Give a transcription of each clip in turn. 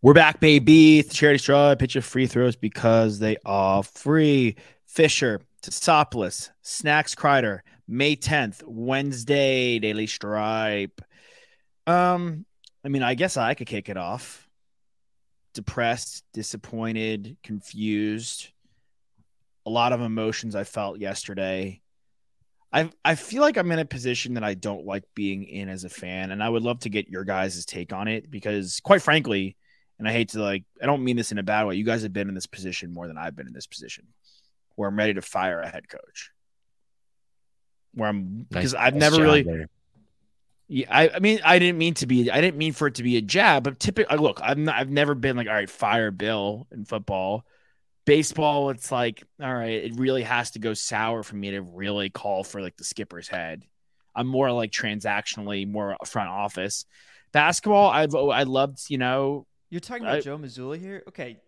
We're back, baby. The charity straw pitch of free throws because they are free. Fisher, Tosopoulos, Snacks Kreider, May 10th, Wednesday, Daily Stripe. Um, I mean, I guess I could kick it off. Depressed, disappointed, confused. A lot of emotions I felt yesterday. I I feel like I'm in a position that I don't like being in as a fan, and I would love to get your guys' take on it because, quite frankly, and I hate to like, I don't mean this in a bad way. You guys have been in this position more than I've been in this position where I'm ready to fire a head coach. Where I'm because Nice- I've nice never really, there. yeah, I, I mean, I didn't mean to be, I didn't mean for it to be a jab, but typically, uh, look, I've not, I've never been like, all right, fire Bill in football. Baseball, it's like, all right, it really has to go sour for me to really call for like the skipper's head. I'm more like transactionally, more front office. Basketball, I've oh, I loved, you know, You're talking about I- Joe Mazzulla here? Okay.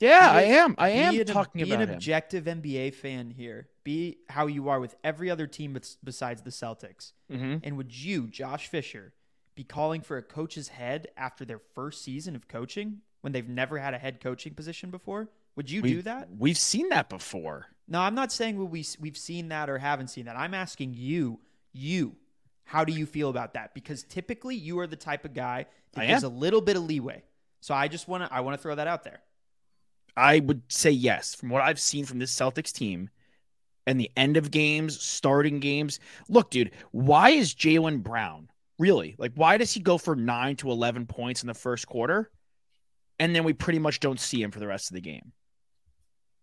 yeah, I am. I am an, talking be about an him. objective NBA fan here. Be how you are with every other team besides the Celtics. Mhm. And would you, Josh Fisher, be calling for a coach's head after their first season of coaching when they've never had a head coaching position before? Would you do We've- that? We've seen that before. No, I'm not saying we we've seen that or haven't seen that. I'm asking you, you, how do you feel about that? Because typically you are the type of guy that gives a little bit of leeway. So I just want to I want to throw that out there. I would say yes. From what I've seen from this Celtics team and the end of games, starting games. Look, dude, why is Jaylen Brown really like? Why does he go for nine to 11 points in the first quarter? And then we pretty much don't see him for the rest of the game.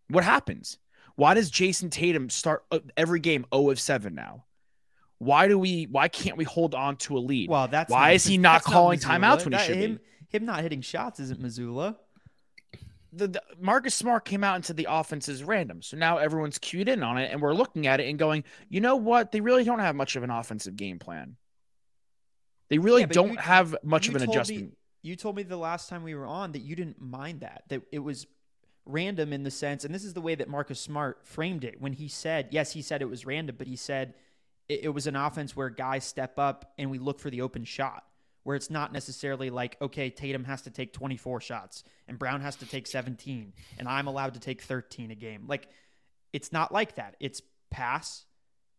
What happens? Why does Jayson Tatum start uh, every game 0 of 7 now? Why do we why can't we hold on to a lead? Well, that's Why is he not calling timeouts when he That- should be? Him, not hitting shots isn't Mazzulla. the, the Marcus Smart came out and said the offense is random. So now everyone's cued in on it, and we're looking at it and going, you know what? They really don't have much of an offensive game plan. They really Yeah, don't you- have much of an told me- adjustment. you told me the last time we were on that you didn't mind that that it was random in the sense, and this is the way that Marcus Smart framed it when he said, yes, he said it was random, but he said it, it was an offense where guys step up and we look for the open shot. Where it's not necessarily like, okay, Tatum has to take 24 shots and Brown has to take 17 and I'm allowed to take 13 a game. Like, it's not like that. It's pass,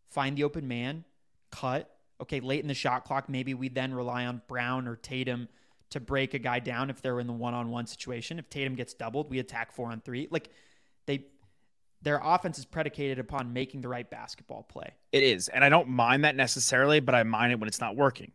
find the open man, cut. Okay, late in the shot clock, maybe we then rely on Brown or Tatum to break a guy down if they're in the one-on-one situation. If Tatum gets doubled, we attack four on three. Like they, their offense is predicated upon making the right basketball play. It is, and I don't mind that necessarily, but I mind it when it's not working.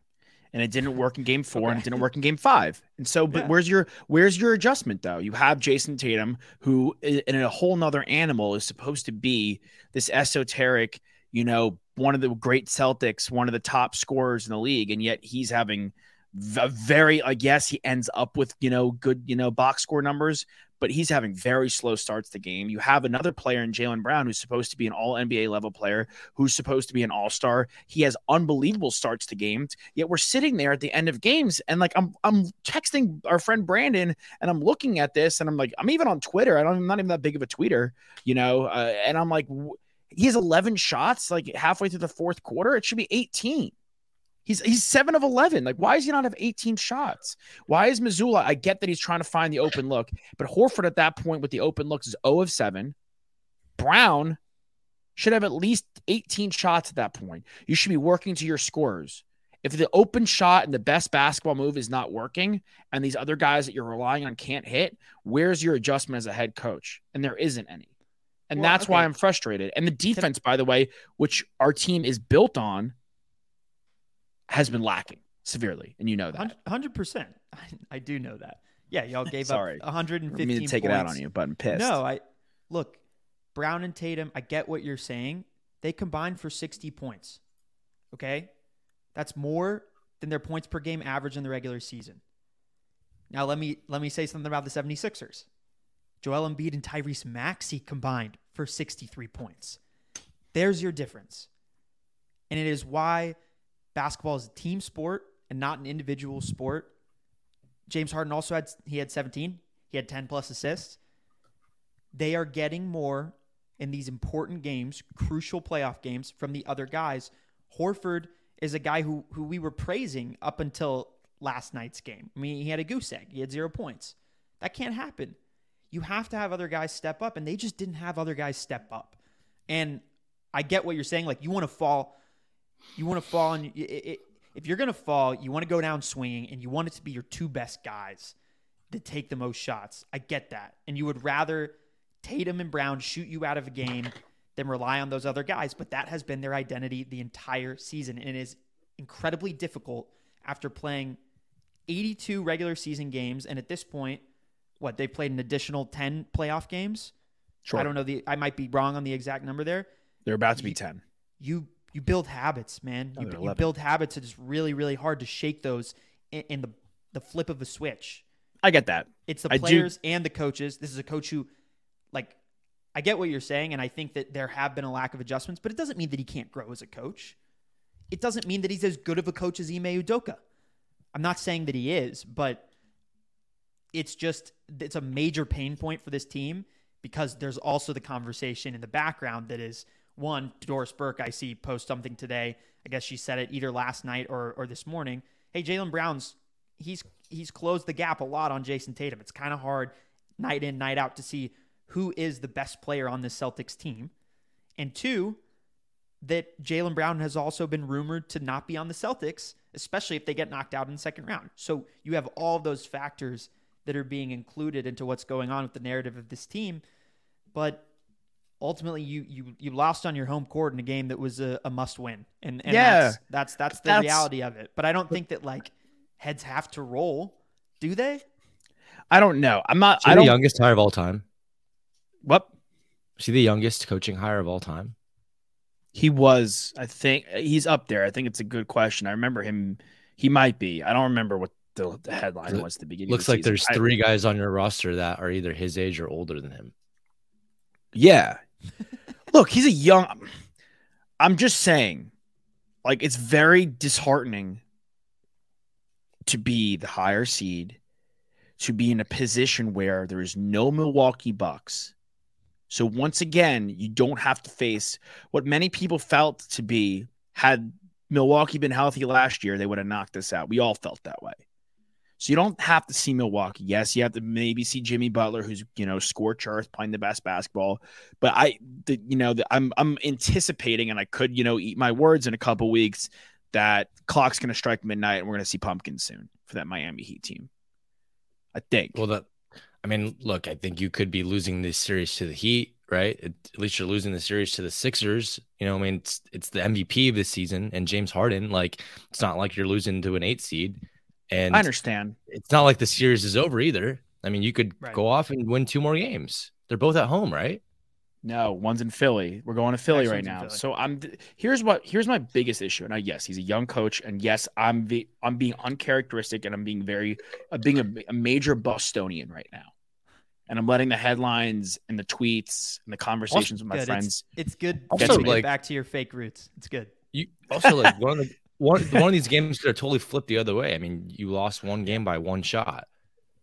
And it didn't work in game four, and it didn't work in game five. And so, but Yeah. where's your where's your adjustment though? You have Jayson Tatum, who in a whole nother animal is supposed to be this esoteric, you know, one of the great Celtics, one of the top scorers in the league, and yet he's having v- very I guess he ends up with you know good you know box score numbers, but he's having very slow starts to game. You have another player in Jaylen Brown who's supposed to be an all NBA level player, who's supposed to be an all star. He has unbelievable starts to games. Yet we're sitting there at the end of games and like I'm I'm texting our friend Brandon and I'm looking at this and I'm like I'm even on Twitter. I don't I'm not even that big of a tweeter, you know, uh, and I'm like he has 11 shots like halfway through the fourth quarter. It should be 18. He's he's seven of eleven. Like, why does he not have 18 shots? Why is Mazzulla? I get that he's trying to find the open look, but Horford at that point with the open looks is 0 of 7. Brown should have at least 18 shots at that point. You should be working to your scores. If the open shot and the best basketball move is not working, and these other guys that you're relying on can't hit, where's your adjustment as a head coach? And there isn't any. And Well, that's why. I'm frustrated. And the defense, by the way, which our team is built on, has been lacking severely. And you know that. Hundred percent. I do know that. Yeah, y'all gave Sorry. up 115 I mean to take it out on you, but I'm pissed. No, I look. Brown and Tatum. I get what you're saying. They combined for 60 points. Okay, that's more than their points per game average in the regular season. Now let me let me say something about the 76ers. Joel Embiid and Tyrese Maxey combined for 63 points. There's your difference. And it is why basketball is a team sport and not an individual sport. James Harden also had he had 17. He had 10 plus assists. They are getting more in these important games, crucial playoff games from the other guys. Horford is a guy who who we were praising up until last night's game. I mean, he had a goose egg. He had 0 points. That can't happen. You have to have other guys step up and they just didn't have other guys step up. And I get what you're saying like you want to fall you want to fall and it, it, if you're going to fall, you want to go down swinging and you want it to be your two best guys that take the most shots. I get that. And you would rather Tatum and Brown shoot you out of a game than rely on those other guys. But that has been their identity the entire season. And it is incredibly difficult after playing 82 regular season games. And at this point, what they've played an additional 10 playoff games. Sure. I don't know the I might be wrong on the exact number there. They're about to be 10. You you build habits, man. You, you build habits. It's really, really hard to shake those in, in, the the flip of a switch. I get that. It's the players and the coaches. This is a coach who, like, I get what you're saying, and I think that there have been a lack of adjustments, but it doesn't mean that he can't grow as a coach. It doesn't mean that he's as good of a coach as Ime Udoka. I'm not saying that he is, but it's just it's a major pain point for this team because there's also the conversation in the background that is one, Doris Burke, I see post something today. I guess she said it either last night or or this morning. Hey, Jaylen Brown's he's he's closed the gap a lot on Jayson Tatum. It's kind of hard night in, night out to see who is the best player on this Celtics team. And two, that Jaylen Brown has also been rumored to not be on the Celtics, especially if they get knocked out in the second round. So you have all those factors that are being included into what's going on with the narrative of this team. But ultimately you you you lost on your home court in a game that was a, a must win. And, and yeah, that's that's, that's the that's, reality of it. But I don't think that like heads have to roll, do they? I don't know. I'm not. I don't. The youngest hire of all time. What? Is he the youngest coaching hire of all time? He was. I think he's up there. I think it's a good question. I remember him. He might be. I don't remember what the, the headline was the beginning. Looks like season. there's three guys on your roster that are either his age or older than him. Yeah, Look, he's a young. I'm just saying, like, it's very disheartening to be the higher seed, to be in a position where there is no Milwaukee Bucks. So once again, you don't have to face what many people felt to be had Milwaukee been healthy last year, they would have knocked us out. We all felt that way. So you don't have to see Milwaukee. Yes, you have to maybe see Jimmy Butler, who's you know scorch earth, playing the best basketball. But I, the, you know, the, I'm I'm anticipating, and I could you know eat my words in a couple weeks that clock's going to strike midnight, and we're going to see pumpkins soon for that Miami Heat team. I think. Well, that I mean, look, I think you could be losing this series to the Heat, right? At least you're losing the series to the Sixers. You know, I mean, it's it's the MVP of this season and James Harden. Like, it's not like you're losing to an eight seed. And I understand. It's not like the series is over either. I mean, you could right. go off and win two more games. They're both at home, right? No, one's in Philly. We're going to Philly Next right now. Philly. So I'm here's what here's my biggest issue. And I, yes, he's a young coach, and yes, I'm the I'm being uncharacteristic, and I'm being very I'm being a, a major Bostonian right now, and I'm letting the headlines and the tweets and the conversations also, with my good. friends. It's, it's good. Also, like back to your fake roots. It's good. You also like one of the one one of these games could have totally flipped the other way. I mean, you lost one game by one shot.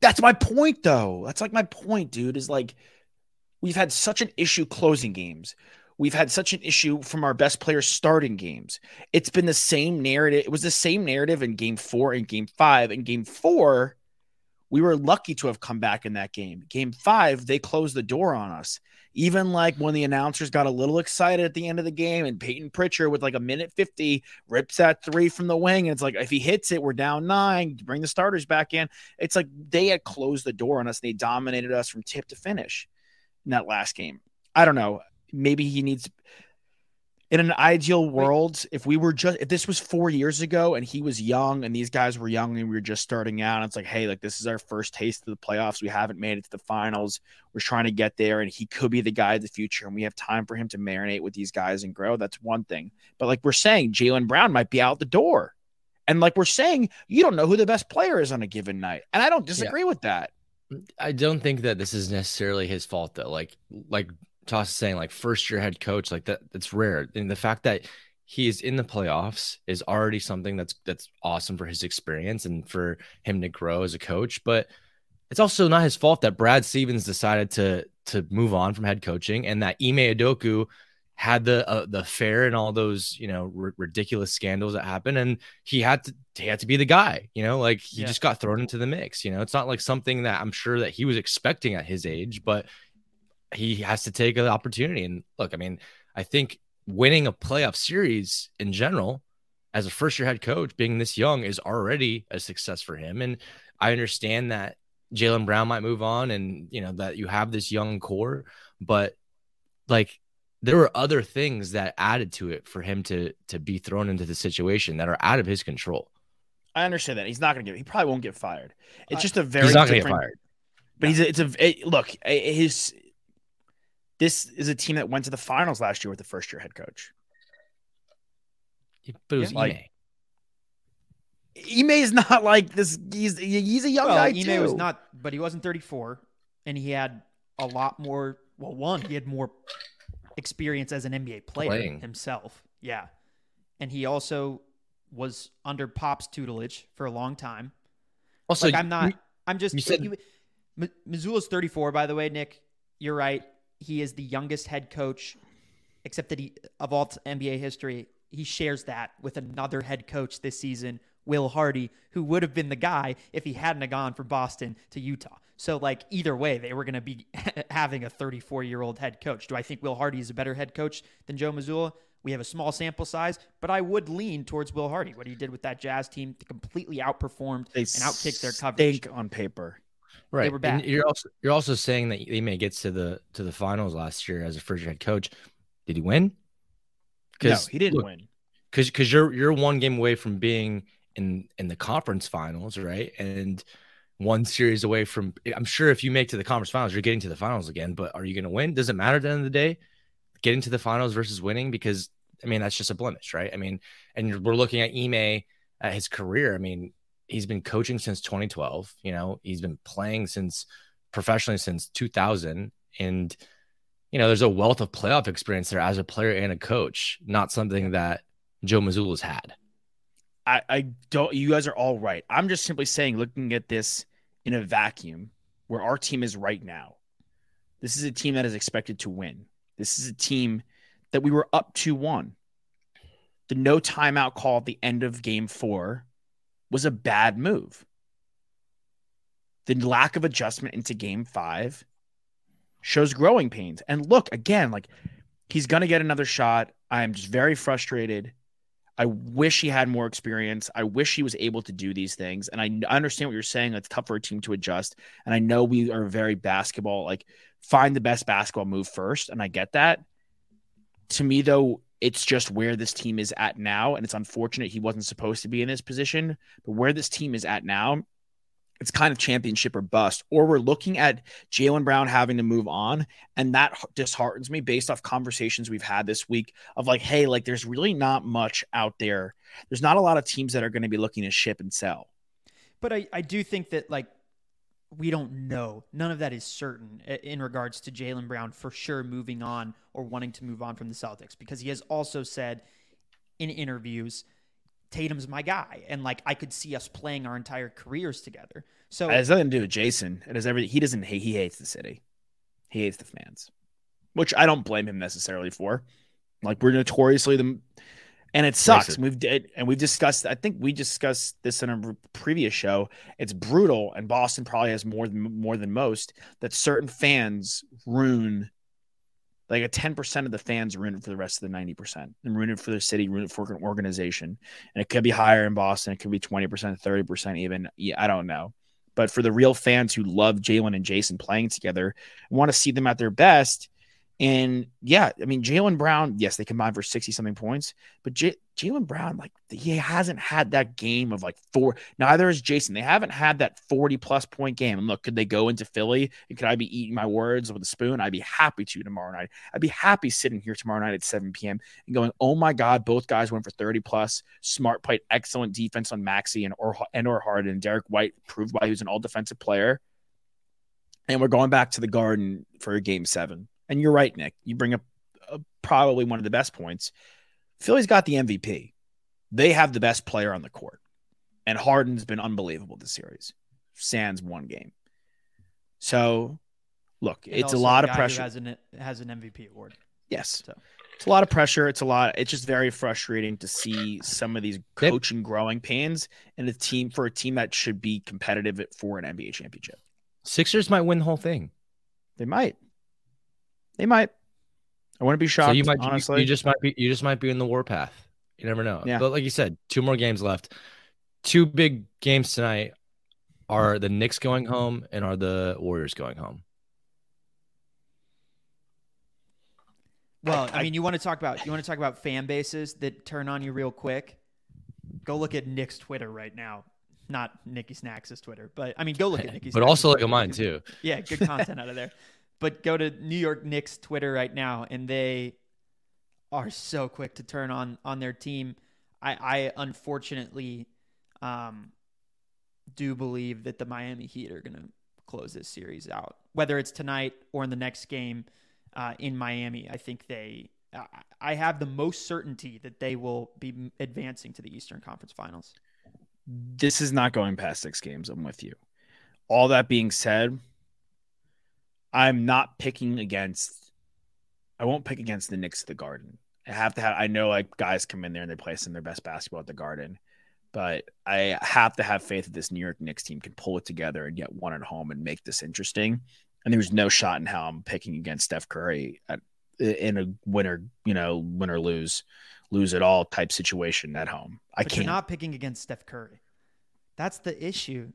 That's my point, though. That's like my point, dude. Is like we've had such an issue closing games. We've had such an issue from our best players starting games. It's been the same narrative. It was the same narrative in game four and game five. In game four, we were lucky to have come back in that game. Game five, they closed the door on us. Even like when the announcers got a little excited at the end of the game and Peyton Pritchard with like a minute 50 rips that three from the wing. And it's like, if he hits it, we're down nine, bring the starters back in. It's like they had closed the door on us. They dominated us from tip to finish in that last game. I don't know. Maybe he needs in an ideal world, if we were just if this was four years ago and he was young and these guys were young and we were just starting out, it's like, hey, like this is our first taste of the playoffs. We haven't made it to the finals. We're trying to get there, and he could be the guy of the future, and we have time for him to marinate with these guys and grow. That's one thing. But like we're saying, Jaylen Brown might be out the door. And like we're saying, you don't know who the best player is on a given night. And I don't disagree yeah. with that. I don't think that this is necessarily his fault though. Like like Toss is saying, like first year head coach, like that that's rare. And the fact that he is in the playoffs is already something that's that's awesome for his experience and for him to grow as a coach. But it's also not his fault that Brad Stevens decided to to move on from head coaching and that Ime Udoka had the uh, the fair and all those you know r- ridiculous scandals that happened and he had to he had to be the guy you know like he Yeah. just got thrown into the mix you know it's not like something that i'm sure that he was expecting at his age but he has to take an opportunity and look i mean i think winning a playoff series in general as a first year head coach being this young is already a success for him and i understand that jaylen brown might move on and you know that you have this young core but like there were other things that added to it for him to to be thrown into the situation that are out of his control. I understand that he's not going to get. He probably won't get fired. It's just a very He's not going to get fired. But he's a, it's a it- look. His this is a team that went to the finals last year with the first year head coach. But it was Yeah, like- Ime. Ime is not like this. He's he's a young well, guy Ime too. was not, but he wasn't 34, and he had a lot more. Well, one, he had more experience as an NBA player Playing. himself. Yeah, and he also was under Pop's tutelage for a long time. Also, like I'm not. you- I'm just. you said- you- M- Mazzulla's 34, by the way, Nick. You're right. He is the youngest head coach, except that he of all NBA history. He shares that with another head coach this season, Will Hardy, who would have been the guy if he hadn't have gone from Boston to Utah. So, like either way, they were going to be having a 34 year old head coach. Do I think Will Hardy is a better head coach than Joe Mazzulla? We have a small sample size, but I would lean towards Will Hardy. What he did with that Jazz team, completely outperformed They and outkicked their coverage. stink on paper. Right. were and bad. You're also you're also saying that Ime gets to the to the finals last year as a first year head coach. Did he win? No, he didn't look, win. because because you're you're one game away from being in in the conference finals, right? And one series away from. I'm sure if you make to the conference finals, you're getting to the finals again. But are you going to win? Does it matter at the end of the day? Getting to the finals versus winning, because I mean that's just a blemish, right? I mean, and we're looking at Ime at his career. I mean, he's been coaching since 2012. You know, he's been playing since professionally since 2000, and you know, there's a wealth of playoff experience there as a player and a coach. Not something that Joe Mazzulla's had. I, I don't. You guys are all right. I'm just simply saying, looking at this in a vacuum, where our team is right now. This is a team that is expected to win. This is a team that we were up to one. The no timeout call at the end of Game Four was a bad move. The lack of adjustment into Game Five shows growing pains. And look again, like he's gonna get another shot. I am just very frustrated. I wish he had more experience. I wish he was able to do these things. And I I understand what you're saying. It's tough for a team to adjust. And I know we are very basketball, like find the best basketball move first. And I get that. To me, though, it's just where this team is at now. And it's unfortunate he wasn't supposed to be in this position. But where this team is at now, it's kind of championship or bust. Or we're looking at Jaylen Brown having to move on. And that disheartens me based off conversations we've had this week of like, hey, like there's really not much out there. There's not a lot of teams that are going to be looking to ship and sell. But I, I do think that like we don't know. None of that is certain in regards to Jaylen Brown for sure moving on or wanting to move on from the Celtics because he has also said in interviews, Tatum's my guy, and like I could see us playing our entire careers together. So It has nothing to do with Jayson. It has everything. He doesn't hate. He hates the city. He hates the fans, which I don't blame him necessarily for. Like we're notoriously the, and it sucks. Racist. We've did, and we've discussed. I think we discussed this in a previous show. It's brutal, and Boston probably has more than more than most. That certain fans ruin, like a ten percent of the fans ruin it for the rest of the ninety percent, and ruin it for the city, ruin it for an organization. And it could be higher in Boston. It could be twenty percent, thirty percent, even. Yeah, I don't know. But for the real fans who love Jaylen and Jayson playing together, want to see them at their best. And yeah, I mean, Jaylen Brown, yes, they combined for 60 something points, but J- Jaylen Brown, like, he hasn't had that game of like four. Neither is Jayson. They haven't had that 40 plus point game. And look, could they go into Philly and could I be eating my words with a spoon? I'd be happy to tomorrow night. I'd be happy sitting here tomorrow night at 7 p.m. and going, oh my God, both guys went for 30 plus. Smart played excellent defense on Maxey and or and or Harden. Derrick White proved why he was an all defensive player. and we're going back to the Garden for game seven. And you're right, Nick. You bring up uh, probably one of the best points. Philly's got the MVP. They have the best player on the court, and Harden's been unbelievable this series. Sans one game. So, look, And it's a lot of pressure. Has an has an MVP award. Yes. So. It's a lot of pressure. It's a lot. It's just very frustrating to see some of these coach and growing pains in a team for a team that should be competitive for an NBA championship. Sixers might win the whole thing. They might. They might. I wouldn't be shocked. so you might honestly. you, just might be you just might be in the warpath. You never know. Yeah. But like you said, two more games left. Two big games tonight are the Knicks going home and are the Warriors going home. Well, I, I- mean, you want to talk about you want to talk about fan bases that turn on you real quick. Go look at Nick's Twitter right now. Not Nicky Snacks' Twitter, but I mean, go look at Nicky. But Snacks' also look Twitter at mine too. Yeah, good content out of there. But go to New York Knicks Twitter right now, and they are so quick to turn on on their team. I, I unfortunately um, do believe that the Miami Heat are going to close this series out, whether it's tonight or in the next game uh, in Miami. I think they. I- I have the most certainty that they will be advancing to the Eastern Conference Finals. this is not going past six games. I'm with you. All that being said, I'm not picking against. I won't pick against the Knicks at the Garden. I have to have. I know like guys come in there and they play some of their best basketball at the Garden, but I have to have faith that this New York Knicks team can pull it together and get one at home and make this interesting. And there's no shot in how I'm picking against Steph Curry at, in a winner, you know, win or lose, lose it all type situation at home. I but can't. you're not picking against Steph Curry. That's the issue.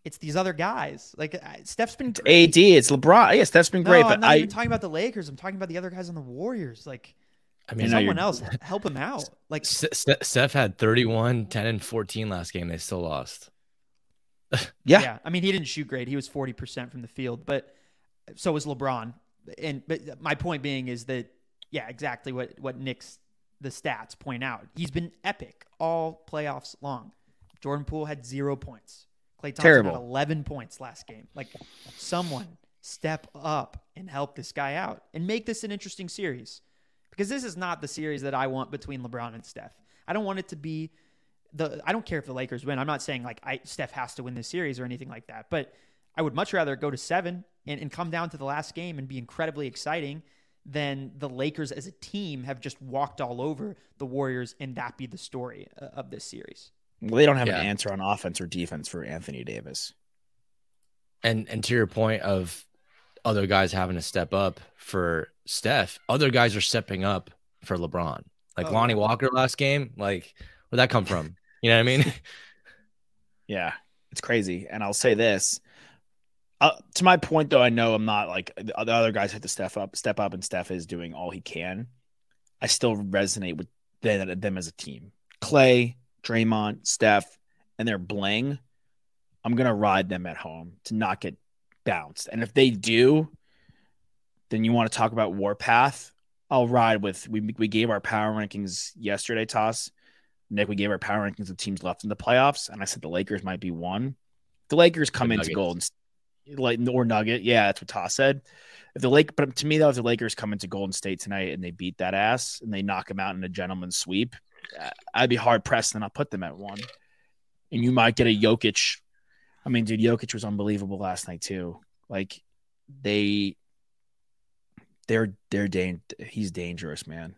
Like, it's these other guys. Like Steph's been great. AD, it's LeBron. Yes, Steph's been No, great, I'm but not I even talking about the Lakers. I'm talking about the other guys on the Warriors. Like, I I mean, someone else help him out. Like, S- S- Steph had 31, 10, and 14 last game. They still lost. yeah, yeah. I mean, he didn't shoot great. He was 40% from the field, but so was LeBron. And but my point being is that yeah, exactly what what Nick's the stats point out. He's been epic all playoffs long. Jordan Poole had zero points. Klay Thompson Terrible. had 11 points last game. Like someone step up and help this guy out and make this an interesting series. Because this is not the series that I want between LeBron and Steph. I don't want it to be the I don't care if the Lakers win. I'm not saying like I Steph has to win this series or anything like that, but I would much rather go to seven and, and come down to the last game and be incredibly exciting than the Lakers as a team have just walked all over the Warriors and that be the story uh, of this series. Well, they don't have Yeah. an answer on offense or defense for Anthony Davis. And and to your point of other guys having to step up for Steph, other guys are stepping up for LeBron. Like Oh, Lonnie. Walker last game. Like, where'd that come from? You know what I mean? Yeah, it's crazy. And I'll say this. Uh, to my point, though, I know I'm not like the the other guys have to step up, step up, and Steph is doing all he can. I still resonate with them, them as a team. Klay, Draymond, Steph, and their bling. I'm gonna ride them at home to not get bounced. And if they do, then you want to talk about Warpath. I'll ride with. We we gave our power rankings yesterday, Toss. Nick, we gave our power rankings of teams left in the playoffs, and I said the Lakers might be one. The Lakers come The into Golden, like or Nugget, yeah, that's what Toss said. If the Lake, but to me though, if the Lakers come into Golden State tonight and they beat that ass and they knock them out in a gentleman's sweep, I'd be hard pressed and I'll put them at one. And you might get a Jokic. I mean, dude, Jokic was unbelievable last night too. Like they, they're they're dan- He's dangerous, man.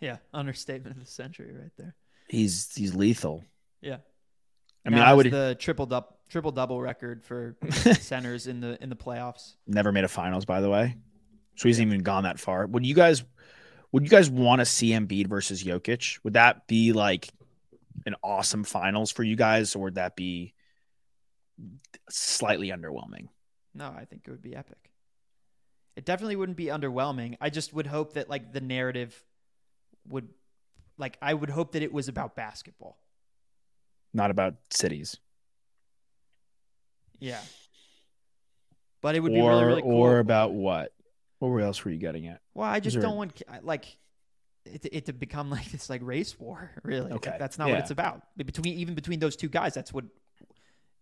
Yeah, understatement of the century right there. He's he's lethal. Yeah. I mean, Now I would the triple double triple double record for centers in the in the playoffs. never made a finals, by the way. So he's even gone that far. Would you guys would you guys want to see Embiid versus Jokic? Would that be like an awesome finals for you guys, or would that be slightly underwhelming? No, I think it would be epic. It definitely wouldn't be underwhelming. I just would hope that like the narrative would like I would hope that it was about basketball. Not about cities. Yeah. But it would be or really really cool. or about what? What else were you getting at? well, I just there- don't want like it, it to become like this like race war, really. Okay. That's not Yeah. what it's about. Between even between those two guys, that's what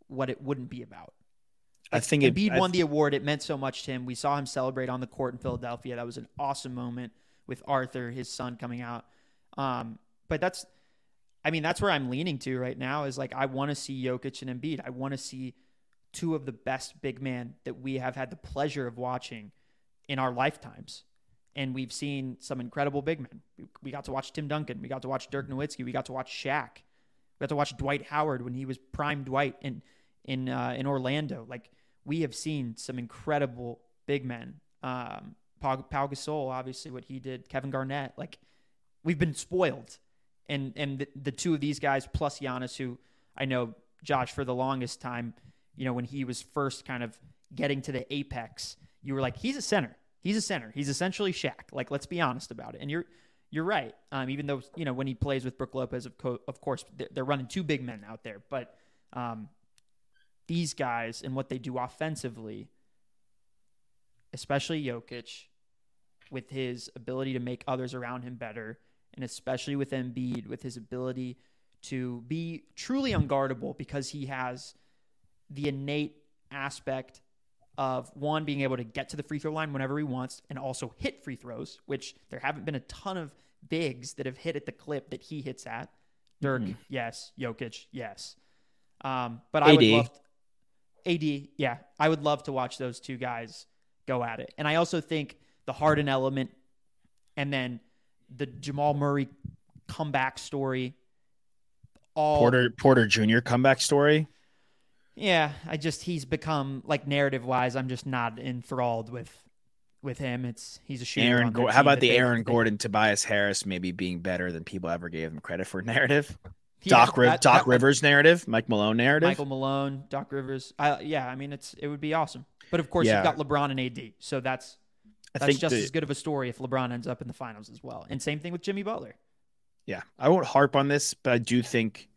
what it wouldn't be about. I think it, Embiid I won the award. It meant so much to him. We saw him celebrate on the court in Philadelphia. That was an awesome moment with Arthur, his son, coming out. Um, but that's, I mean, that's where I'm leaning to right now. Is like I want to see Jokic and Embiid. I want to see two of the best big men that we have had the pleasure of watching in our lifetimes. And we've seen some incredible big men. We, got to watch Tim Duncan. We got to watch Dirk Nowitzki. We got to watch Shaq. We got to watch Dwight Howard when he was prime Dwight in in uh, in Orlando. Like we have seen some incredible big men. Um, Pau, Pau Gasol, obviously, what he did. Kevin Garnett. Like we've been spoiled, and and the, the two of these guys plus Giannis, who I know Josh for the longest time, you know, when he was first kind of getting to the apex, you were like, he's a center. He's a center. He's essentially Shaq. Like, let's be honest about it. And you're you're right. Um, even though you know when he plays with Brook Lopez, of, co- of course they're, they're running two big men out there, but um, these guys and what they do offensively, especially Jokic, with his ability to make others around him better, and especially with Embiid, with his ability to be truly unguardable because he has the innate aspect of one being able to get to the free throw line whenever he wants and also hit free throws, which there haven't been a ton of bigs that have hit at the clip that he hits at. Dirk, Mm-hmm. yes. Jokic, yes. Um, but I would AD. love AD, yeah, I would love to watch those two guys go at it. And I also think the Harden element and then the Jamal Murray comeback story. All Porter Porter Jr. comeback story. Yeah, I just he's become like narrative wise, I'm just not enthralled with with him. It's he's a shooter. Aaron, on their how about the Aaron Gordon Tobias Harris maybe being better than people ever gave them credit for narrative? Yeah, Doc that- Doc that- Rivers narrative, Mike Malone narrative. Michael Malone, Doc Rivers. I, yeah, I mean it's it would be awesome. But of course Yeah. you've got LeBron and AD, so that's I that's think just the- as good of a story if LeBron ends up in the finals as well. And same thing with Jimmy Butler. Yeah, I won't harp on this, but I do think,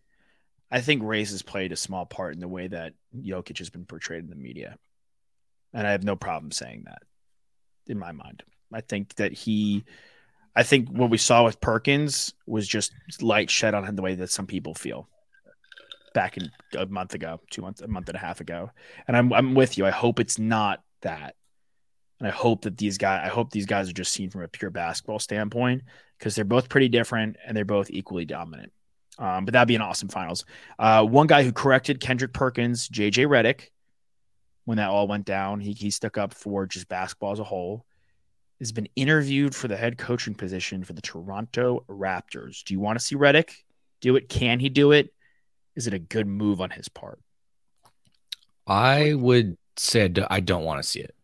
I think race has played a small part in the way that Jokic has been portrayed in the media, and I have no problem saying that. In my mind, I think that he, I think what we saw with Perkins was just light shed on him the way that some people feel. Back in a month ago, two months, a month and a half ago, and I'm I'm with you. I hope it's not that, and I hope that these guys, I hope these guys are just seen from a pure basketball standpoint because they're both pretty different and they're both equally dominant. Um, but that'd be an awesome finals. Uh, one guy who corrected Kendrick Perkins, JJ Redick, when that all went down, he, he stuck up for just basketball as a whole, has been interviewed for the head coaching position for the Toronto Raptors. Do you want to see Redick do it? Can he do it? Is it a good move on his part? I would say I don't want to see it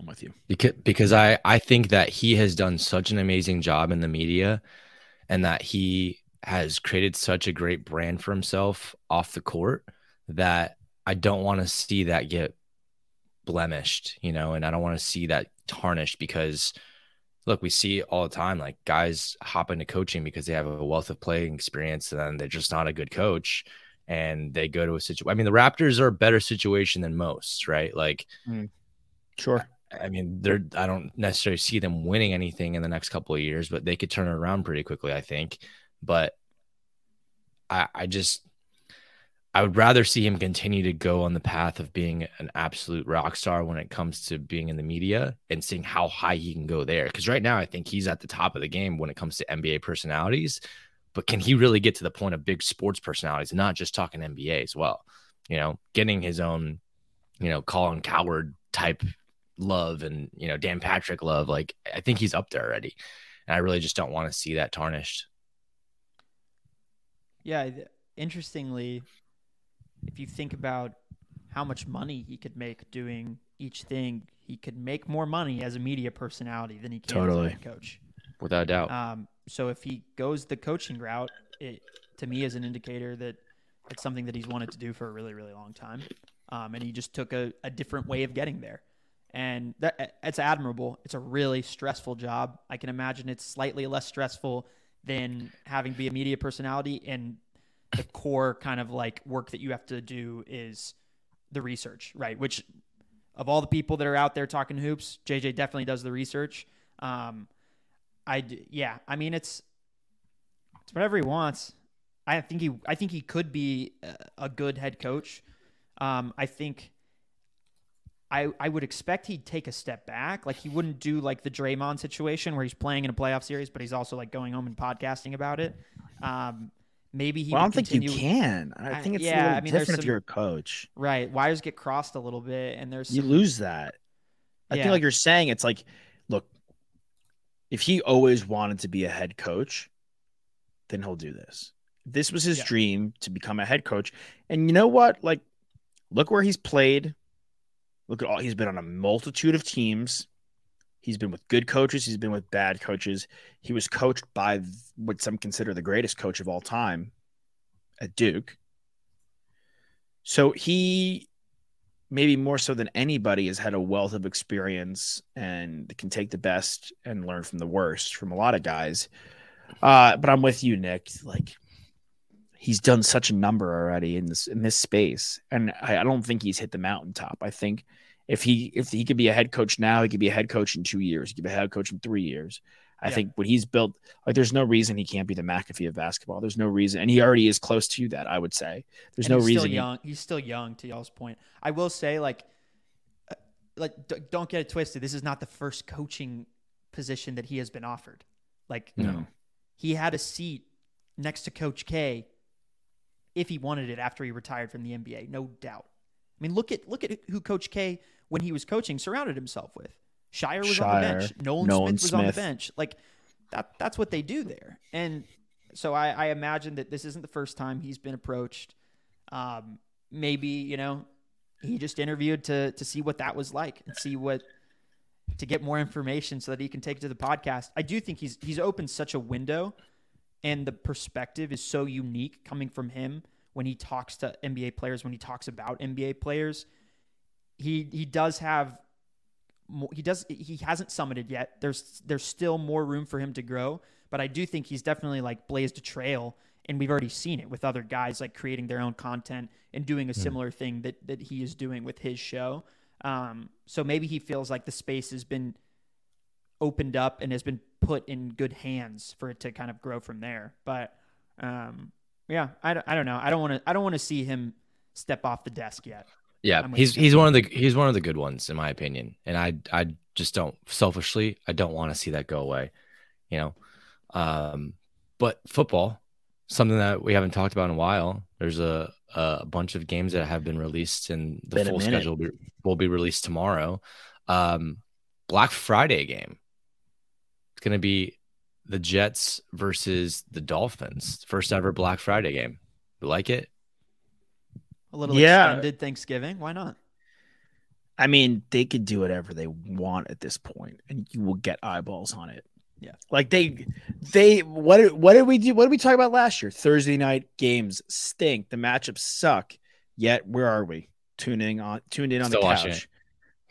I'm with you. because because I I think that he has done such an amazing job in the media, and that he has created such a great brand for himself off the court that I don't want to see that get blemished, you know, and I don't want to see that tarnished because look, we see all the time like guys hop into coaching because they have a wealth of playing experience and then they're just not a good coach and they go to a situation. I mean, the Raptors are a better situation than most, right? Like, mm. Sure. I mean, they're I don't necessarily see them winning anything in the next couple of years, but they could turn it around pretty quickly, I think. But I I just I would rather see him continue to go on the path of being an absolute rock star when it comes to being in the media and seeing how high he can go there. Because right now, I think he's at the top of the game when it comes to NBA personalities. But can he really get to the point of big sports personalities, not just talking NBA as well? You know, getting his own, you know, Colin Cowherd type love and you know Dan Patrick love. Like I think he's up there already, and I really just don't want to see that tarnished. Yeah, th- interestingly, if you think about how much money he could make doing each thing, he could make more money as a media personality than he can Totally. as a coach. Without a doubt. Um, so if he goes the coaching route, it to me is an indicator that it's something that he's wanted to do for a really, really long time. Um, and he just took a, a different way of getting there. And that it's admirable. It's a really stressful job. I can imagine it's slightly less stressful than having be a media personality and the core kind of like work that you have to do is the research, right? Which of all the people that are out there talking hoops, JJ definitely does the research. Um, I yeah, I mean it's it's whatever he wants. I think he I think he could be a, a good head coach. Um, I think I, I would expect he'd take a step back. Like he wouldn't do like the Draymond situation where he's playing in a playoff series, but he's also like going home and podcasting about it. Um, maybe he. Well, I don't think you can. I I- think it's yeah, I mean, different if you're a coach. Right, wires get crossed a little bit, and there's You lose that. I Yeah. think, like you're saying, it's like, look, if he always wanted to be a head coach, then he'll do this. This was his Yeah. dream to become a head coach. And you know what? Like, look where he's played. Look at all he's been on a multitude of teams. He's been with good coaches. He's been with bad coaches. He was coached by what some consider the greatest coach of all time at Duke. So he, maybe more so than anybody, has had a wealth of experience and can take the best and learn from the worst from a lot of guys. Uh, but I'm with you, Nick. Like he's done such a number already in this in this space, and I, I don't think he's hit the mountaintop. I think if he if he could be a head coach now, he could be a head coach in two years. He could be a head coach in three years. I Yeah. think what he's built, like, there's no reason he can't be the McAfee of basketball. There's no reason, and he already is close to that. I would say there's and no he's reason. Still he- young. He's still young. To y'all's point, I will say, like, uh, like d- don't get it twisted. This is not the first coaching position that he has been offered. Like, No. he had a seat next to Coach K if he wanted it after he retired from the NBA, no doubt. I mean, look at look at who Coach K when he was coaching surrounded himself with. Scheyer was on the bench. Nolan, Nolan Smith was on the bench. Like that that's what they do there. And so I, I imagine that this isn't the first time he's been approached. Um, maybe, you know, he just interviewed to to see what that was like and see what to get more information so that he can take it to the podcast. I do think he's he's opened such a window and the perspective is so unique coming from him when he talks to NBA players, when he talks about NBA players. He he does have he does he hasn't summited yet. There's there's still more room for him to grow, but I do think he's definitely like blazed a trail and we've already seen it with other guys like creating their own content and doing a similar thing that that he is doing with his show. Um, so maybe he feels like the space has been opened up and has been put in good hands for it to kind of grow from there. But um, yeah, I, don't- I don't know. I don't want to I don't want to see him step off the desk yet. Yeah, he's he's one of the he's one of the good ones in my opinion, and I I just don't selfishly I don't want to see that go away, you know. Um, but football, something that we haven't talked about in a while. There's a a bunch of games that have been released, and the Been full schedule will be, will be released tomorrow. Um, Black Friday game. It's gonna be the Jets versus the Dolphins. First ever Black Friday game. You like it? A little Yeah. extended Thanksgiving. Why not? I mean, they could do whatever they want at this point, and you will get eyeballs on it. Yeah. like they, they what did what did we do? What did we talk about last year? Thursday night games stink. The matchups suck. Yet where are we? Tuning on, tuned in on Still the watching couch.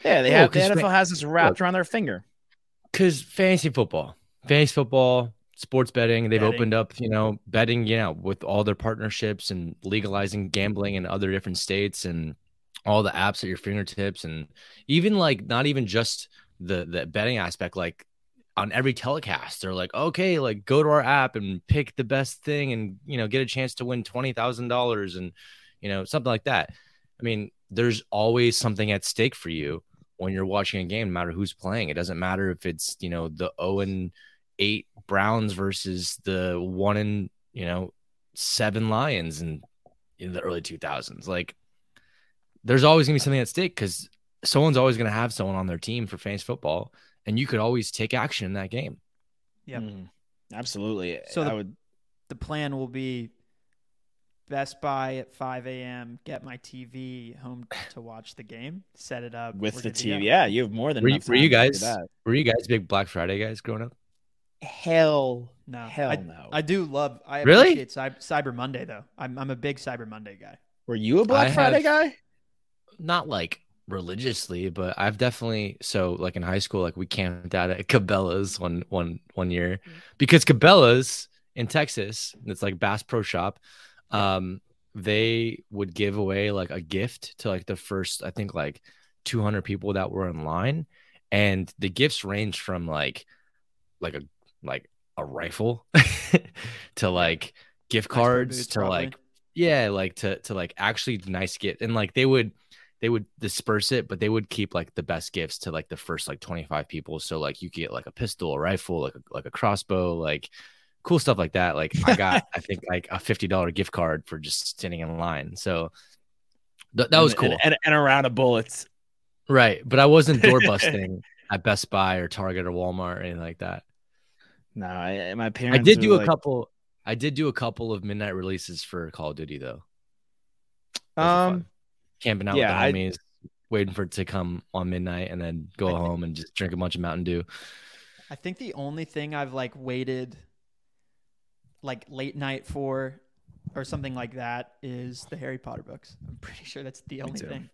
Yeah, they Oh, have the NFL fa- has this wrapped oh. around their finger. Because fantasy football, fantasy football, sports betting, they've Betting. opened up, you know, betting, you know, with all their partnerships and legalizing gambling in other different states and all the apps at your fingertips and even like not even just the the betting aspect, like on every telecast, they're like, okay, like go to our app and pick the best thing and you know get a chance to win twenty thousand dollars and you know something like that. I mean, there's always something at stake for you when you're watching a game, no matter who's playing. It doesn't matter if it's, you know, the 0 and 8 Browns versus the 1 and, you know, 7 Lions in, in the early 2000s. Like, there's always going to be something at stake because someone's always going to have someone on their team for fantasy football, and you could always take action in that game. Yeah, Mm, absolutely. So I the- would. The plan will be Best Buy at 5 a.m. Get my TV home to watch the game. Set it up With the good go. TV, yeah, you have more than Were you, were you time to do guys were you guys big Black Friday guys growing up? Hell, No, hell I, no. I do love. I Really? appreciate Cyber, Cyber Monday though. I'm I'm a big Cyber Monday guy. Were you a Black I Friday have- guy? not like religiously, but I've definitely so like in high school, like we camped out at Cabela's one one one year mm-hmm. because Cabela's in Texas, it's like Bass Pro Shop. Um, they would give away like a gift to like the first, I think like 200 people that were in line, and the gifts range from like like a like a rifle to like gift Nice pair of cards to probably. like yeah like to to like actually nice gift and like they would they would disperse it, but they would keep like the best gifts to like the first like 25 people. So like you get like a pistol, a rifle, like a, like a crossbow, like cool stuff like that. Like I got, I think like a $50 gift card for just standing in line. So th- that was And- cool. And, and, a round of bullets. right. But I wasn't door busting at Best Buy or Target or Walmart or anything like that. No, I, my I did do a like- couple, I did do a couple of midnight releases for Call of Duty though. Those. Um, camping out yeah, I- with the homies, waiting for it to come on midnight, and then go I think- home and just drink a bunch of Mountain Dew. I think the only thing I've like waited like late night for or something like that is the Harry Potter books. I'm pretty sure that's the only too. thing.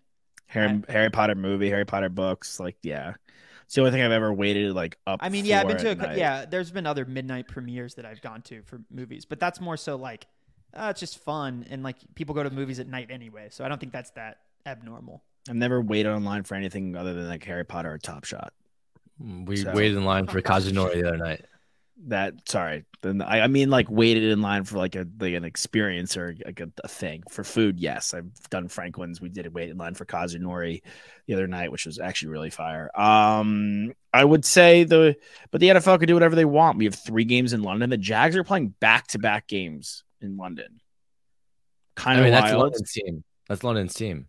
Harry Harry Potter movie, Harry Potter books. Like, yeah, it's the only thing I've ever waited like up. I mean, yeah, I've been to a, night. yeah. There's been other midnight premieres that I've gone to for movies, but that's more so like uh, it's just fun and like people go to movies at night anyway. So I don't think that's that abnormal. I've never waited online for anything other than like Harry Potter or Top Shot. We So- waited in line for Kazunori the other night. That sorry, then I, I mean like waited in line for like a like an experience or like a, a thing for food. Yes, I've done Franklin's. We did a wait in line for Kazunori the other night, which was actually really fire. Um, I would say the but the NFL could do whatever they want. We have three games in London. The Jags are playing back to back games in London. Kind I of mean, that's wild. London's team. That's London's team.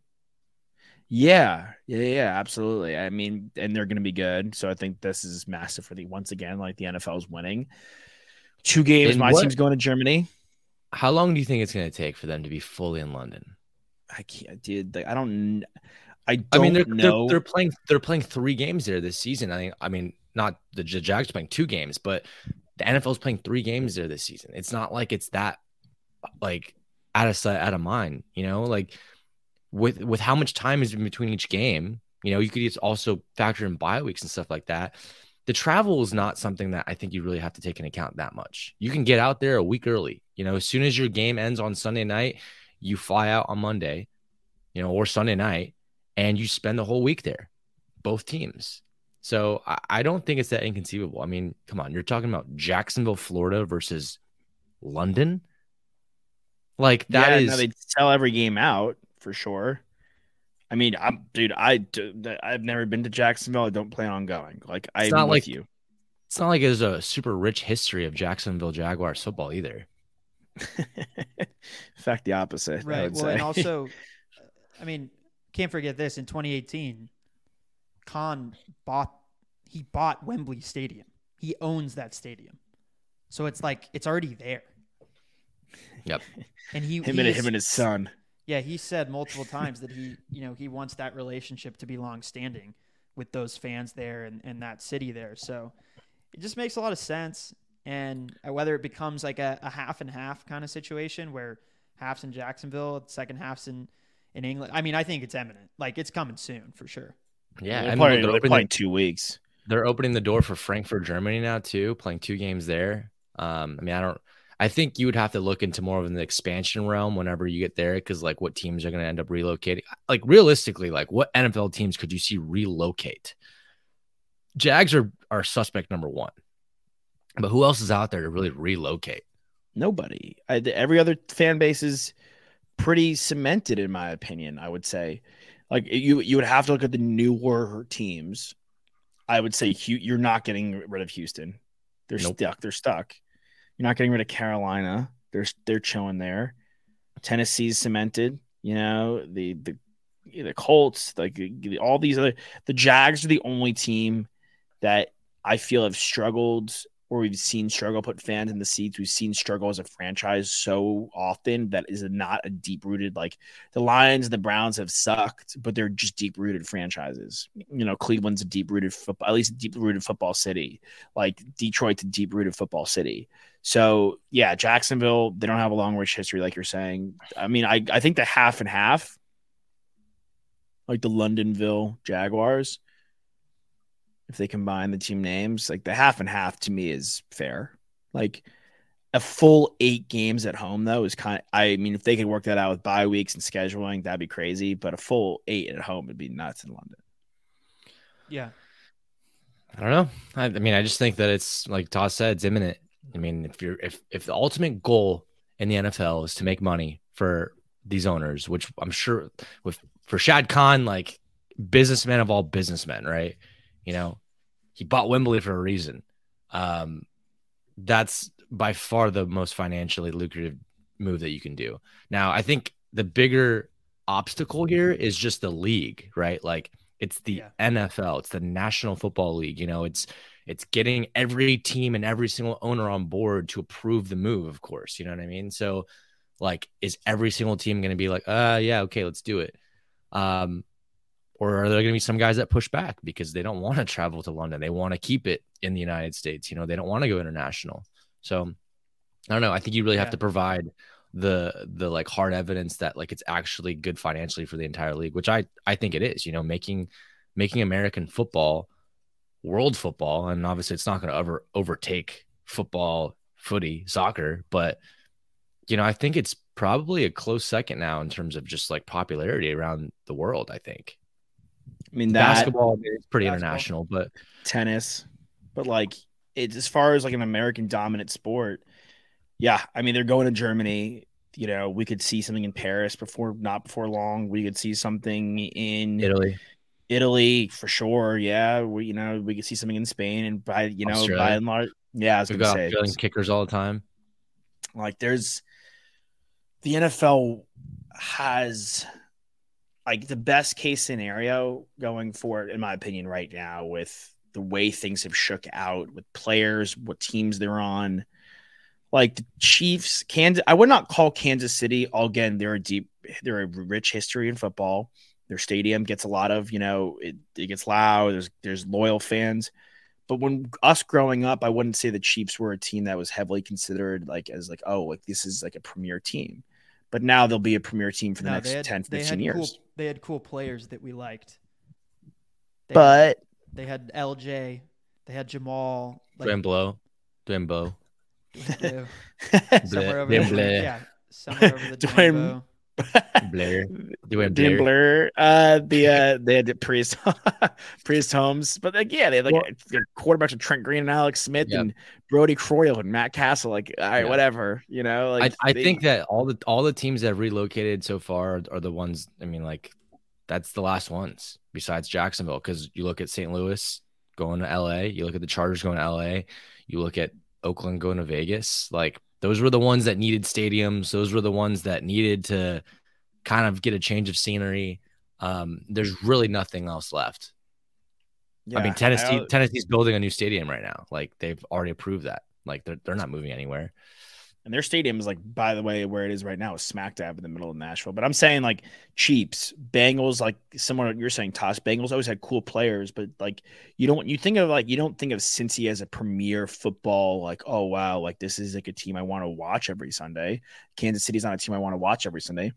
Yeah, yeah, yeah, absolutely. I mean, and they're going to be good. So I think this is massive for the once again, like the NFL is winning. Two games. And my what- team's going to Germany. How long do you think it's going to take for them to be fully in London? I can't, dude. Like, I don't. I I don't mean, they're, know. they're they're playing they're playing three games there this season. I think. I mean, not the Jags playing two games, but the NFL's playing three games there this season. It's not like it's that like out of sight, out of mind. You know, like with with how much time is in between each game. You know, you could just also factor in bye weeks and stuff like that. The travel is not something that I think you really have to take into account that much. You can get out there a week early. You know, as soon as your game ends on Sunday night, you fly out on Monday, you know, or Sunday night, and you spend the whole week there, both teams. So I, I don't think it's that inconceivable. I mean, come on, you're talking about Jacksonville, Florida versus London. Like that is yeah, no, they sell every game out for sure. I mean, I'm dude. I I've never been to Jacksonville. I don't plan on going. Like I'm not with like- you. it's not like there's a super rich history of Jacksonville Jaguars football either. In fact, the opposite. I Right. would Well, say. and also, I mean, can't forget this. In 2018, Khan bought he bought Wembley Stadium. He owns that stadium, so it's like it's already there. Yep. And he him he and is- him and his son. Yeah, he said multiple times that he, you know, he wants that relationship to be long standing with those fans there and, and that city there. So it just makes a lot of sense. And uh, whether it becomes like a, a half and half kind of situation where half's in Jacksonville, second half's in, in England. I mean, I think it's imminent. Like it's coming soon for sure. Yeah, they're I mean, playing, they're, they're opening, playing two weeks. they're opening the door for Frankfurt, Germany now too, playing two games there. Um, I mean, I don't. I think you would have to look into more of an expansion realm whenever you get there, because like what teams are going to end up relocating. Like realistically, like what NFL teams could you see relocate? Jags are are suspect number one, but who else is out there to really relocate? Nobody. I, every other fan base is pretty cemented, in my opinion. I would say, like you, you would have to look at the newer teams. I would say you're not getting rid of Houston. They're Nope. stuck. They're stuck. You're not getting rid of Carolina. They're they're chilling there. Tennessee's cemented. You know the the the Colts, like all these other. The Jags are the only team that I feel have struggled or we've seen struggle put fans in the seats. We've seen struggle as a franchise so often that is not a deep rooted like the Lions and the Browns have sucked, but they're just deep rooted franchises. You know, Cleveland's a deep rooted football, at least deep rooted football city. Like Detroit's a deep rooted football city. So yeah, Jacksonville, they don't have a long rich history, like you're saying. I mean, I, I think the half and half, like the Londonville Jaguars, if they combine the team names, like the half and half to me is fair. Like a full eight games at home though is kind of, I mean, if they could work that out with bye weeks and scheduling, that'd be crazy. But a full eight at home would be nuts in London. Yeah. I don't know. I, I mean, I just think that it's like Todd said, it's imminent. I mean, if you're if if the ultimate goal in the NFL is to make money for these owners, which I'm sure with for Shad Khan, like businessman of all businessmen, right? You know, he bought Wembley for a reason. Um, that's by far the most financially lucrative move that you can do. Now, I think the bigger obstacle here is just the league, right? Like it's the yeah. NFL, it's the National Football League. You know, it's it's getting every team and every single owner on board to approve the move, of course. You know what I mean? So like, is every single team going to be like, uh, yeah, okay, let's do it? Um, or are there going to be some guys that push back because they don't want to travel to London? They want to keep it in the United States. You know, they don't want to go international. So I don't know. I think you really yeah. have to provide the the like hard evidence that like it's actually good financially for the entire league, which I I think it is. You know, making making American football world football, and obviously it's not going to ever overtake football, footy, soccer, but you know, I think it's probably a close second now in terms of just like popularity around the world. I think. I mean, that, basketball is pretty basketball, international, but tennis, but like it's as far as like an American dominant sport. Yeah, I mean, they're going to Germany. You know, we could see something in Paris before, not before long. We could see something in Italy. Italy for sure. Yeah, we you know we could see something in Spain and by you know Australia. by and large, yeah, I was We've gonna got say kickers all the time. Like there's the NFL has like the best case scenario going forward, in my opinion, right now with the way things have shook out with players, what teams they're on. Like the Chiefs, Kansas, I would not call Kansas City. Again, they're a deep, they're a rich history in football. Their stadium gets a lot of, you know, it, it gets loud. There's there's loyal fans. But when us growing up, I wouldn't say the Chiefs were a team that was heavily considered like as like, oh, like this is like a premier team. But now they'll be a premier team for the no, next had, 10, 15 years. Cool, they had cool players that we liked. They but had, they had LJ, they had Jamal, like, Dwayne Blow, Dwayne Bowe. somewhere over there. Yeah, somewhere over the Dwayne, Blair. Doing Blair. Blair. Uh, the uh, they had Priest, Priest Holmes, but like, yeah, they had like well, quarterbacks of Trent Green and Alex Smith yep. and Brody Croyle and Matt Cassel. Like, all right, whatever, you know. Like, I, I they, think that all the all the teams that have relocated so far are, are the ones. I mean, like, that's the last ones besides Jacksonville. Because you look at St. Louis going to L.A., you look at the Chargers going to L.A., you look at Oakland going to Vegas. Like, those were the ones that needed stadiums. Those were the ones that needed to kind of get a change of scenery. Um, there's really nothing else left. Yeah, I mean, Tennessee I, Tennessee's building a new stadium right now. Like they've already approved that. Like they're they're not moving anywhere. And their stadium is like, by the way, where it is right now is smack dab in the middle of Nashville. But I'm saying like Chiefs, Bengals, like similar you're saying, Toss. Bengals always had cool players, but like you don't you think of like you don't think of Cincy as a premier football, like, oh wow, like this is like a team I want to watch every Sunday. Kansas City's not a team I want to watch every Sunday.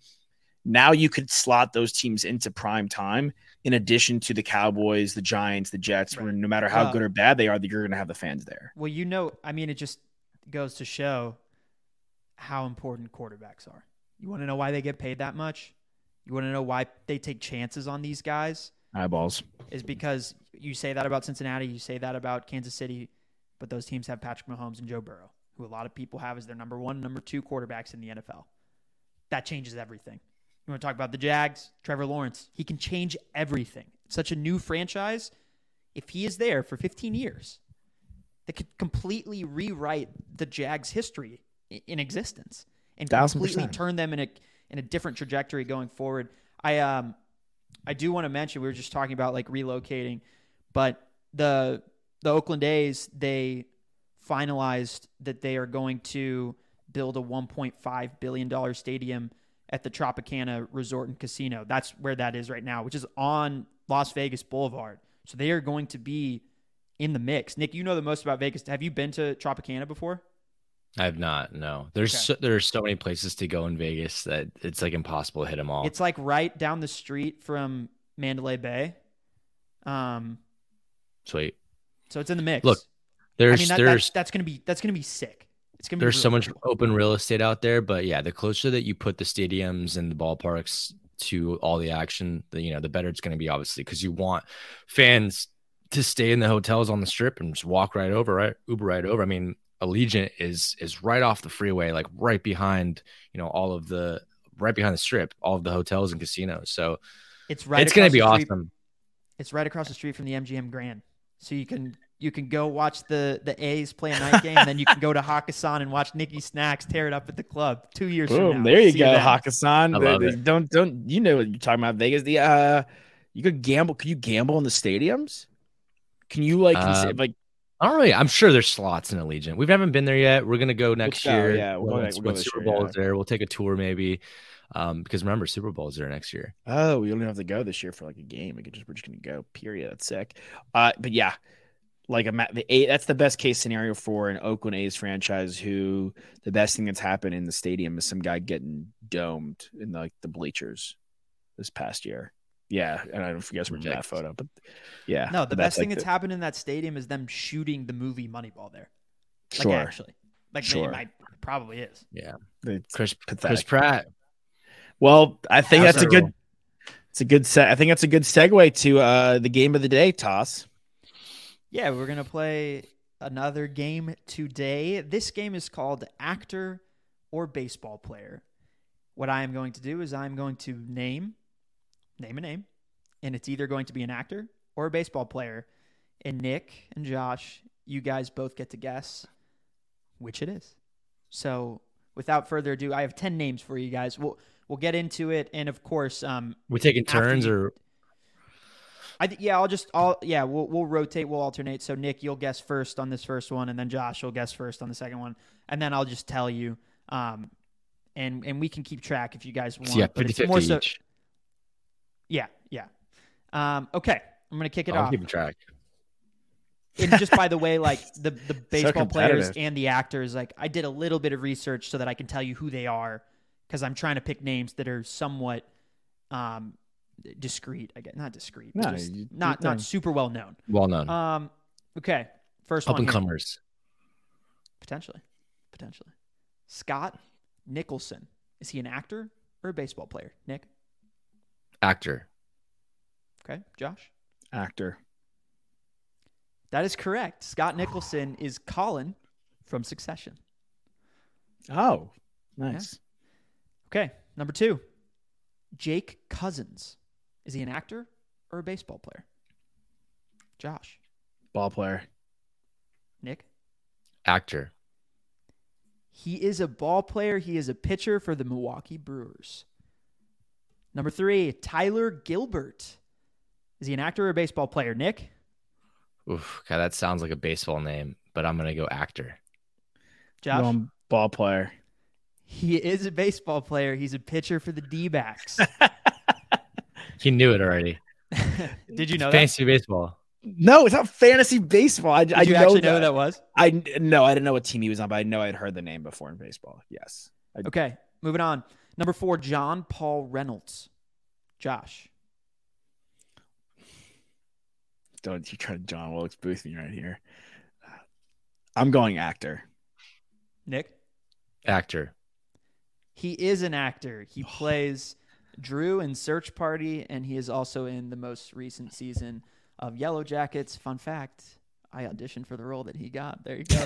Now you could slot those teams into prime time in addition to the Cowboys, the Giants, the Jets, right. where no matter how good or bad they are, that you're gonna have the fans there. Well, you know, I mean, it just goes to show how important quarterbacks are. You want to know why they get paid that much? You want to know why they take chances on these guys? Eyeballs. Is because you say that about Cincinnati, you say that about Kansas City, but those teams have Patrick Mahomes and Joe Burrow, who a lot of people have as their number one, number two quarterbacks in the NFL. That changes everything. You want to talk about the Jags, Trevor Lawrence. He can change everything. It's such a new franchise. If he is there for 15 years, that could completely rewrite the Jags' history in existence and completely turn them in a in a different trajectory going forward. I um I do want to mention we were just talking about like relocating, but the the Oakland A's they finalized that they are going to build a 1.5 billion dollar stadium at the Tropicana Resort and Casino. That's where that is right now, which is on Las Vegas Boulevard. So they are going to be in the mix. Nick, you know the most about Vegas. Have you been to Tropicana before? I have not. No, there's okay. so, there's so many places to go in Vegas that it's like impossible to hit them all. It's like right down the street from Mandalay Bay. Um, sweet. So it's in the mix. Look, there's I mean, that, there's that, that's gonna be that's gonna be sick. It's gonna be there's so much cool. open real estate out there, but yeah, the closer that you put the stadiums and the ballparks to all the action, the you know, the better it's gonna be, obviously, because you want fans to stay in the hotels on the strip and just walk right over, right? Uber right over. I mean, Allegiant is is right off the freeway, like right behind, you know, all of the right behind the strip, all of the hotels and casinos. So It's right. it's gonna be street- awesome. It's right across the street from the MGM Grand, so you can you can go watch the the A's play a night game, and then you can go to Hakkasan and watch Nicky Snacks tear it up at the club two years from Boom! now. There you See go, then. Hakkasan. The- the- Don't don't you know what you're talking about? Vegas. The uh, you could gamble. Could you gamble in the stadiums? Can you like Uh, like I don't really. I'm sure there's slots in Allegiant. We haven't been there yet. We're gonna go next go, year. yeah, we'll next- we'll Super year, Bowl yeah. is there. We'll take a tour maybe. Um, because remember, Super Bowl is there next year. Oh, we don't have to go this year for like a game. We could just we're just gonna go. Period. That's sick. Uh, but yeah, like a the A, that's the best case scenario for an Oakland A's franchise. Who the best thing that's happened in the stadium is some guy getting domed in like the bleachers this past year. Yeah, and I don't know if you guys remember that photo, but yeah, No, the but best like thing that's the- happened in that stadium is them shooting the movie Moneyball there. Like Sure, actually, like Sure. it might probably is. Yeah. It's Chris pathetic. Chris Pratt. Well, I think that's a Absolutely. good. It's a good set. I think that's a good segue to uh, the game of the day, Toss. Yeah, we're gonna play another game today. This game is called Actor or Baseball Player. What I am going to do is I'm going to name name a name, and it's either going to be an actor or a baseball player. And Nick and Josh, you guys both get to guess which it is. So, without further ado, I have ten names for you guys. We'll we'll get into it, and of course, um, We taking turns you- or I th- yeah, I'll just I'll yeah, we'll we'll rotate, we'll alternate. So Nick, you'll guess first on this first one, and then Josh will guess first on the second one, and then I'll just tell you, um, and and we can keep track if you guys want. so yeah, but 50 more 50 so each. Yeah, yeah. Um, okay, I'm gonna kick it I'm off. keeping track. And just by the way, like the the baseball players and the actors, like I did a little bit of research so that I can tell you who they are, because I'm trying to pick names that are somewhat um discreet. I guess not discreet, No, just you- not not super well known. Well known. Um, okay. First Up and comers. Potentially. Potentially. Scott Nicholson. Is he an actor or a baseball player? Nick? Actor. Okay. Josh? Actor. That is correct. Scott Nicholson is Colin from Succession. Oh, nice. Okay. Number two. Jake Cousins. Is he an actor or a baseball player? Josh? Ball player. Nick? Actor. He is a ball player. He is a pitcher for the Milwaukee Brewers. Number three, Tyler Gilbert. Is he an actor or a baseball player? Nick? Oof, God, that sounds like a baseball name, but I'm gonna go actor. Josh? Going ball player. He is a baseball player. He's a pitcher for the D backs. He knew it already. Did you know that? Fantasy baseball. No, it's not fantasy baseball. I, Did I you know actually that. know who that was? I no, I didn't know what team he was on, but I know I'd heard the name before in baseball. Yes. I, Okay, moving on. Number four, John Paul Reynolds. Josh. Don't you try to John Wilkes Booth me right here. I'm going actor. Nick. Actor. He is an actor. He plays Drew in Search Party, and he is also in the most recent season of Yellow Jackets. Fun fact: I auditioned for the role that he got. There you go.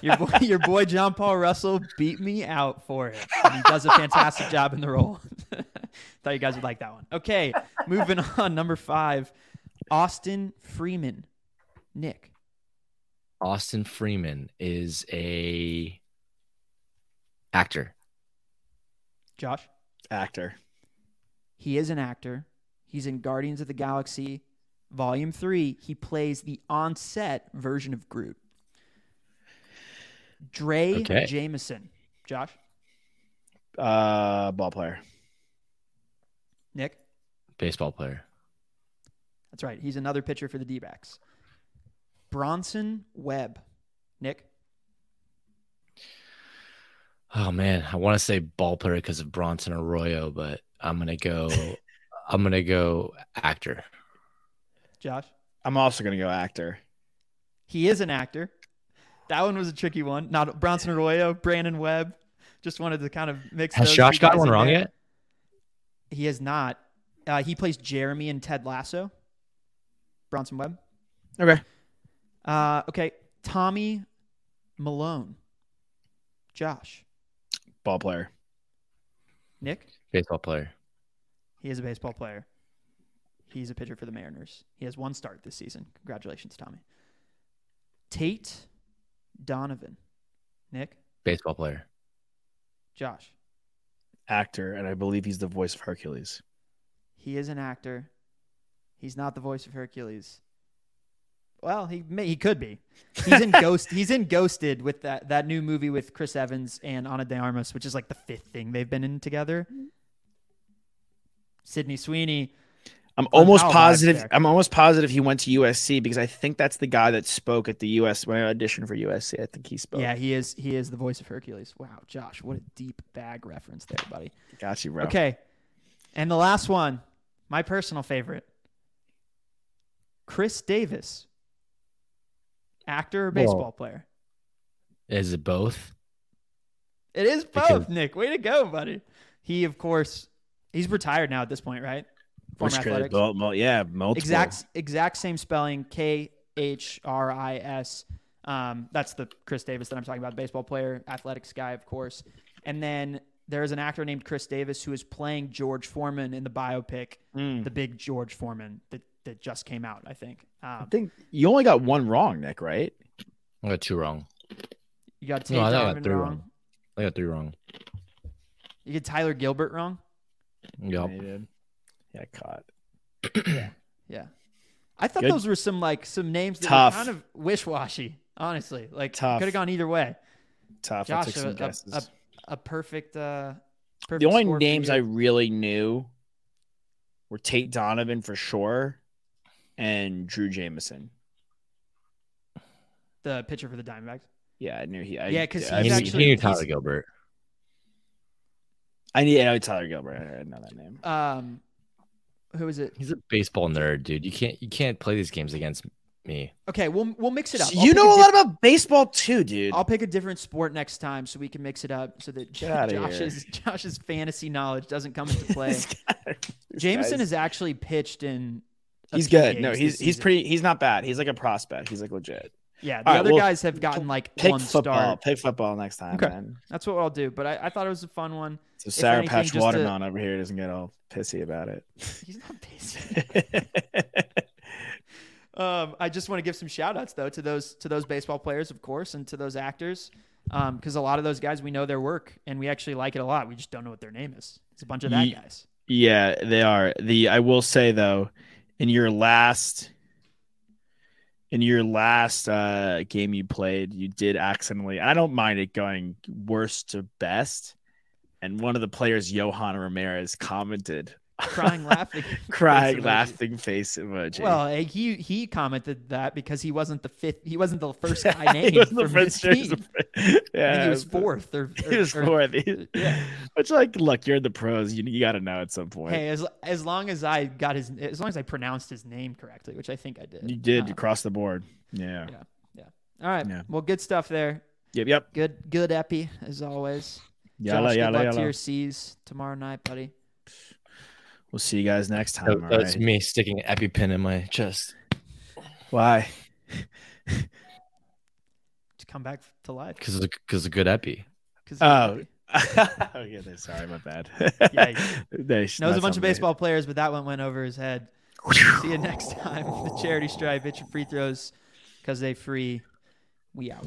your boy, your boy John Paul Russell beat me out for it. And he does a fantastic job in the role. Thought you guys would like that one. Okay, moving on. Number five, Austin Freeman. Nick. Austin Freeman is a actor. Josh. Actor. He is an actor. He's in Guardians of the Galaxy Volume 3. He plays the on-set version of Groot. Drey Okay. Jameson. Josh. Uh, ball player. Nick. Baseball player. That's right. He's another pitcher for the D-backs. Bronson Webb. Nick. Oh man, I want to say ball player because of Bronson Arroyo, but I'm gonna go. I'm gonna go actor. Josh. I'm also gonna go actor. He is an actor. That one was a tricky one. Not Bronson Arroyo, Brandon Webb. Just wanted to kind of mix. Has those Josh got one wrong there. yet? He has not. Uh, he plays Jeremy and Ted Lasso. Bronson Webb. Okay. Uh, okay, Tommy Malone. Josh. Ball player. Nick. Baseball player. He is a baseball player. He's a pitcher for the Mariners. He has one start this season. Congratulations, Tommy. Tate Donovan. Nick, Baseball player. Josh. Actor, and I believe he's the voice of Hercules. He is an actor. He's not the voice of Hercules. Well, he may, he could be. He's in Ghost. He's in Ghosted with that that new movie with Chris Evans and Ana de Armas, which is like the fifth thing they've been in together. Sydney Sweeney. I'm almost positive. I'm almost positive he went to USC because I think that's the guy that spoke at the US when I auditioned for USC. I think he spoke. Yeah, he is. He is the voice of Hercules. Wow, Josh, what a deep bag reference there, buddy. got you, bro. Okay, and the last one, my personal favorite, Khris Davis, actor or Whoa. baseball player. Is it both? It is both, Because- Nick. Way to go, buddy. He, of course, he's retired now at this point, right? Which Former could- athletics. mul- mul- yeah, multiple. Exact exact same spelling. K H R I S. Um, that's the Khris Davis that I'm talking about, baseball player, athletics guy, of course. And then there's an actor named Khris Davis who is playing George Foreman in the biopic, Mm. the big George Foreman that, that just came out, I think. I Um, think you only got one wrong, Nick. Right? I got two wrong. you got Tate No, I got three wrong. wrong. I got three wrong. You get Tyler Gilbert wrong. Yep. Yeah, you did. Yeah, caught. Yeah. I thought Good. those were some like some names that Tough. were kind of wish washy, honestly. Like Tough. could have gone either way. Tough. I took a, some a, guesses. a, a perfect uh perfect the only score for names you. I really knew were Tate Donovan for sure, and Drew Jameson. the pitcher for the Diamondbacks. Yeah, I knew he. I, Yeah, 'cause I, he's He, knew- actually- knew Tyler he's- Gilbert. I knew, I know Tyler Gilbert. I didn't know that name. Um who is it? He's a baseball nerd, dude. You can't you can't play these games against me. Okay, we'll we'll mix it up. So I'll you know a diff- lot about baseball too, dude. I'll pick a different sport next time so we can mix it up so that Get outta here. Josh's Josh's fantasy knowledge doesn't come into play. Guy- Jameson guy's- has actually pitched in He's good. No, he's he's season. pretty. He's not bad. He's like a prospect. He's like legit. Yeah, the All right, other well, guys have gotten like Pick one football. star. Pick football next time, Okay. man. That's what I'll do. But I, I thought it was a fun one. So Sour anything, Patch just to- Watermelon over here doesn't get all pissy about it. He's not basic. Um, I just want to give some shout outs though to those to those baseball players, of course, and to those actors. Because a lot of those guys we know their work and we actually like it a lot. We just don't know what their name is. It's a bunch of that Ye- guys. Yeah, they are. The I will say though, in your last in your last uh game you played, you did accidentally I don't mind it going worst to best. And one of the players, Yohan Ramirez, commented Crying, laughing, crying, face laughing face emoji. Well, eh, he he commented that because he wasn't the fifth. He wasn't the first guy named he was the first team. Yeah, he was fourth or, He was or- or- fourth. He- yeah. Which, like, look, you're in the pros. You, you got to know at some point. Hey, as as long as I got his, as long as I pronounced his name correctly, which I think I did. you did Um, across the board. Yeah. yeah. All right. Yeah. Well, good stuff there. Yep. Yep. Good good epi as always. Yalla, Josh, yalla, good luck to your C's tomorrow night, buddy. We'll see you guys next time. That- that's right? me sticking an EpiPen in my chest. Why? To come back to life. Because of because of good epi. 'Cause Oh. he's oh, yeah. they- Sorry, my bad. Yeah, They- knows a bunch of me. baseball players, but that one went over his head. See you next time. The charity stripe. Hit your free throws because they free. We out.